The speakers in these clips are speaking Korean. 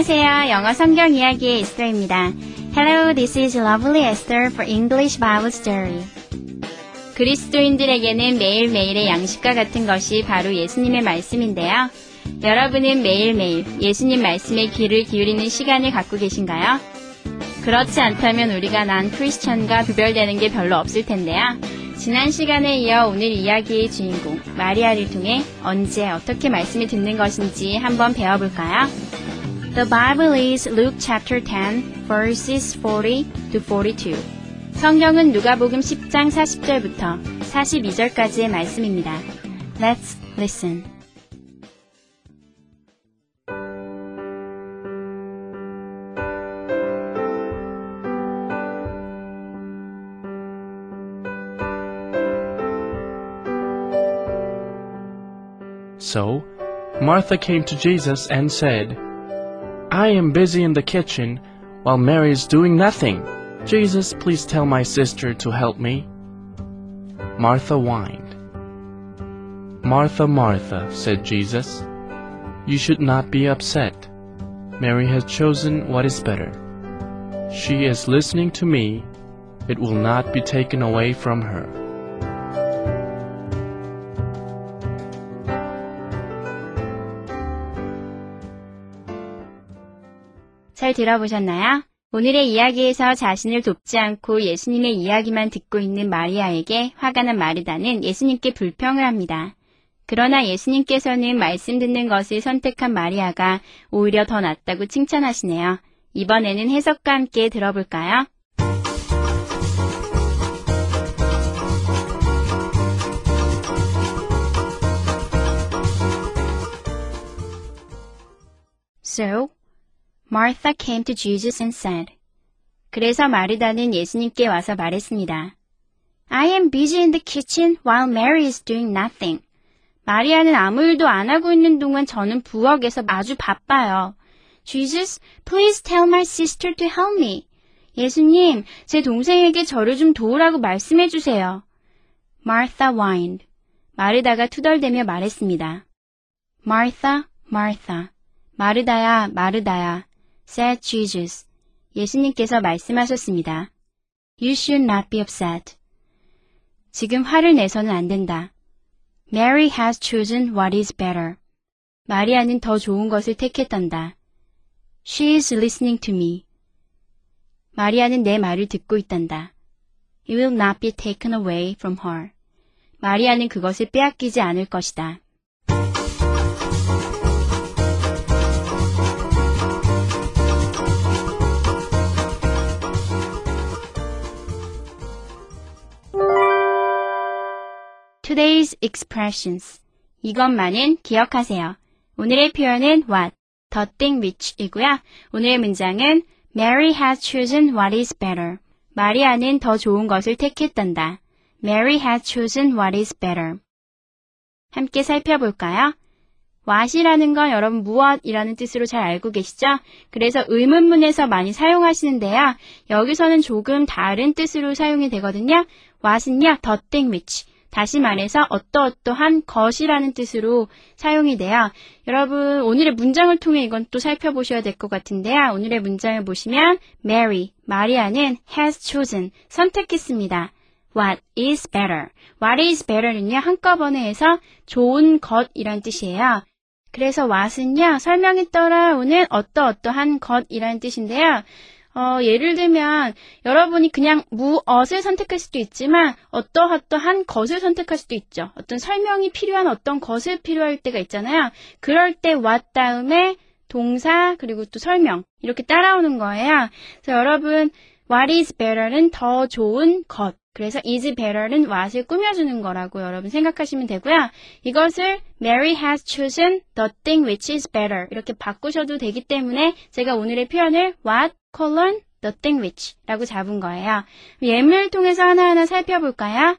안녕하세요. 영어 성경 이야기의 에스더입니다. Hello, this is Lovely Esther for English Bible Story. 그리스도인들에게는 매일매일의 양식과 같은 것이 바로 예수님의 말씀인데요. 여러분은 매일매일 예수님 말씀에 귀를 기울이는 시간을 갖고 계신가요? 그렇지 않다면 우리가 난 크리스천과 구별되는 게 별로 없을 텐데요. 지난 시간에 이어 오늘 이야기의 주인공 마리아를 통해 언제 어떻게 말씀을 듣는 것인지 한번 배워볼까요? The Bible is Luke chapter 10 verses 40 to 42. 성경은 누가복음 10장 40절부터 42절까지의 말씀입니다. Let's listen. So Martha came to Jesus and said, I am busy in the kitchen while Mary is doing nothing. Jesus, please tell my sister to help me. Martha whined. Martha, Martha, said Jesus, you should not be upset. Mary has chosen what is better. She is listening to me. It will not be taken away from her. 잘 들어보셨나요? 오늘의 이야기에서 자신을 돕지 않고 예수님의 이야기만 듣고 있는 마리아에게 화가 난 마르다는 예수님께 불평을 합니다. 그러나 예수님께서는 말씀 듣는 것을 선택한 마리아가 오히려 더 낫다고 칭찬하시네요. 이번에는 해석과 함께 들어볼까요? So, Martha came to Jesus and said, 그래서 마르다는 예수님께 와서 말했습니다. I am busy in the kitchen while Mary is doing nothing. 마리아는 아무 일도 안 하고 있는 동안 저는 부엌에서 아주 바빠요. Jesus, please tell my sister to help me. 예수님, 제 동생에게 저를 좀 도우라고 말씀해 주세요. Martha whined. 마르다가 투덜대며 말했습니다. Martha, Martha. 마르다야, 마르다야. Said Jesus. 예수님께서 말씀하셨습니다. You should not be upset. 지금 화를 내서는 안 된다. Mary has chosen what is better. 마리아는 더 좋은 것을 택했단다. She is listening to me. 마리아는 내 말을 듣고 있단다. It will not be taken away from her. 마리아는 그것을 빼앗기지 않을 것이다. Today's expressions. 이것만은 기억하세요. 오늘의 표현은 what, the thing which이고요. 오늘의 문장은 Mary has chosen what is better. 마리아는 더 좋은 것을 택했단다. Mary has chosen what is better. 함께 살펴볼까요? what이라는 건 여러분 무엇이라는 뜻으로 잘 알고 계시죠? 그래서 의문문에서 많이 사용하시는데요. 여기서는 조금 다른 뜻으로 사용이 되거든요. what은요, the thing which. 다시 말해서 어떠어떠한 것이라는 뜻으로 사용이 돼요. 여러분 오늘의 문장을 통해 이건 또 살펴보셔야 될 것 같은데요. 오늘의 문장을 보시면 Mary, 마리아는 has chosen, 선택했습니다. What is better? What is better는요 한꺼번에 해서 좋은 것이란 뜻이에요. 그래서 what은요 설명에 따라 오는 어떠어떠한 것이라는 뜻인데요. 어, 예를 들면 여러분이 그냥 무엇을 선택할 수도 있지만 어떠어떠한 것을 선택할 수도 있죠. 어떤 설명이 필요한 어떤 것을 필요할 때가 있잖아요. 그럴 때 what 다음에 동사 그리고 또 설명 이렇게 따라오는 거예요. 그래서 여러분 what is better는 더 좋은 것 그래서 is better는 what을 꾸며주는 거라고 여러분 생각하시면 되고요. 이것을 Mary has chosen the thing which is better 이렇게 바꾸셔도 되기 때문에 제가 오늘의 표현을 what, colon, the thing which 라고 잡은 거예요. 예문을 통해서 하나하나 살펴볼까요?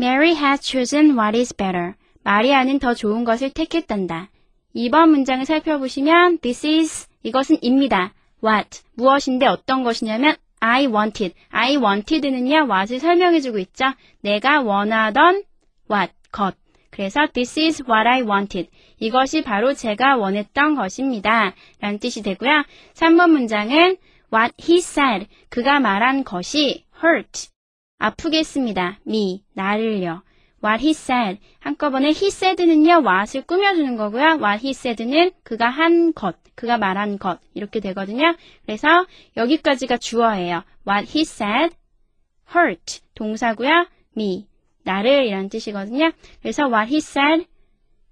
Mary has chosen what is better. 마리아는 더 좋은 것을 택했단다. 2번 문장을 살펴보시면 this is 이것은 입니다. what 무엇인데 어떤 것이냐면 I wanted. I wanted는요 what을 설명해주고 있죠. 내가 원하던 what 것. 그래서 this is what I wanted. 이것이 바로 제가 원했던 것입니다. 라는 뜻이 되고요. 3번 문장은 what he said. 그가 말한 것이 hurt. 아프게 했습니다. me. 나를요. what he said. 한꺼번에 he said는요, what을 꾸며주는 거고요. what he said는 그가 한 것, 그가 말한 것, 이렇게 되거든요. 그래서 여기까지가 주어예요. what he said, hurt, 동사고요. me, 나를 이란 뜻이거든요. 그래서 what he said,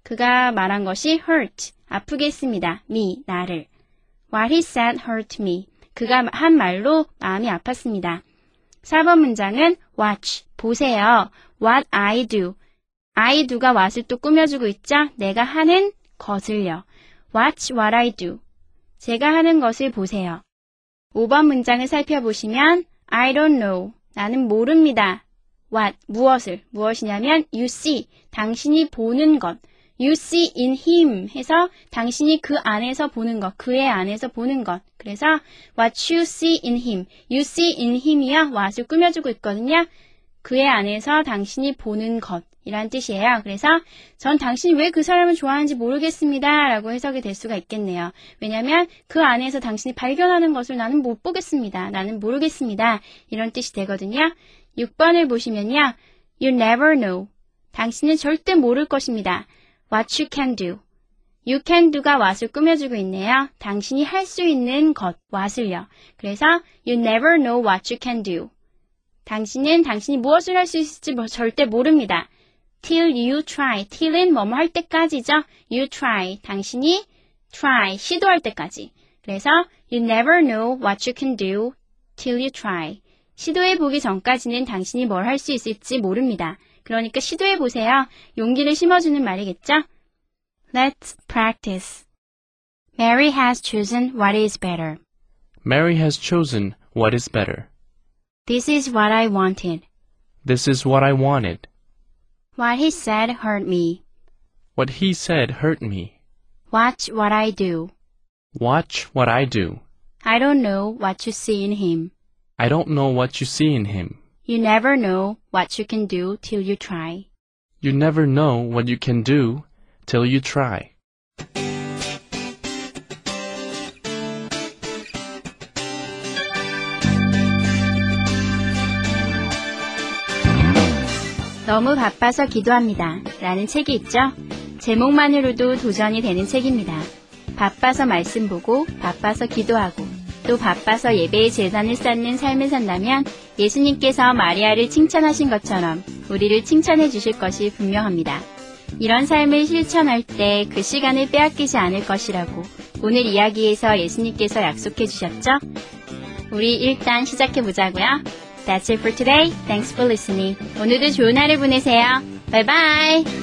그가 말한 것이 hurt, 아프게 했습니다. me, 나를. what he said hurt me. 그가 한 말로 마음이 아팠습니다. 4번 문장은 watch, 보세요. what I do. I do가 what을 또 꾸며주고 있죠? 내가 하는 것을요. watch what I do. 제가 하는 것을 보세요. 5번 문장을 살펴보시면 I don't know. 나는 모릅니다. What, 무엇을, 무엇이냐면 you see, 당신이 보는 것. you see in him 해서 당신이 그 안에서 보는 것, 그의 안에서 보는 것. 그래서 what you see in him, you see in him이야 what을 꾸며주고 있거든요. 그의 안에서 당신이 보는 것. 이란 뜻이에요. 그래서 전 당신이 왜 그 사람을 좋아하는지 모르겠습니다. 라고 해석이 될 수가 있겠네요. 왜냐하면 그 안에서 당신이 발견하는 것을 나는 못 보겠습니다. 나는 모르겠습니다. 이런 뜻이 되거든요. 6번을 보시면요. You never know. 당신은 절대 모를 것입니다. What you can do. You can do가 what을 꾸며주고 있네요. 당신이 할 수 있는 것, what을요. 그래서 you never know what you can do. 당신은 당신이 무엇을 할 수 있을지 뭐 절대 모릅니다. till you try. till은 뭐뭐 할 때까지죠. you try. 당신이 try. 시도할 때까지. 그래서 you never know what you can do till you try. 시도해 보기 전까지는 당신이 뭘 할 수 있을지 모릅니다. 그러니까 시도해 보세요. 용기를 심어주는 말이겠죠? Let's practice. Mary has chosen what is better. Mary has chosen what is better. This is what I wanted. This is what I wanted. What he said hurt me. What he said hurt me. Watch what I do. Watch what I do. I don't know what you see in him. I don't know what you see in him. You never know what you can do till you try. You never know what you can do till you try. 너무 바빠서 기도합니다. 라는 책이 있죠? 제목만으로도 도전이 되는 책입니다. 바빠서 말씀 보고, 바빠서 기도하고, 또 바빠서 예배의 재산을 쌓는 삶을 산다면 예수님께서 마리아를 칭찬하신 것처럼 우리를 칭찬해 주실 것이 분명합니다. 이런 삶을 실천할 때 그 시간을 빼앗기지 않을 것이라고 오늘 이야기에서 예수님께서 약속해 주셨죠? 우리 일단 시작해 보자고요. That's it for today. Thanks for listening. 오늘도 좋은 하루 보내세요. Bye bye.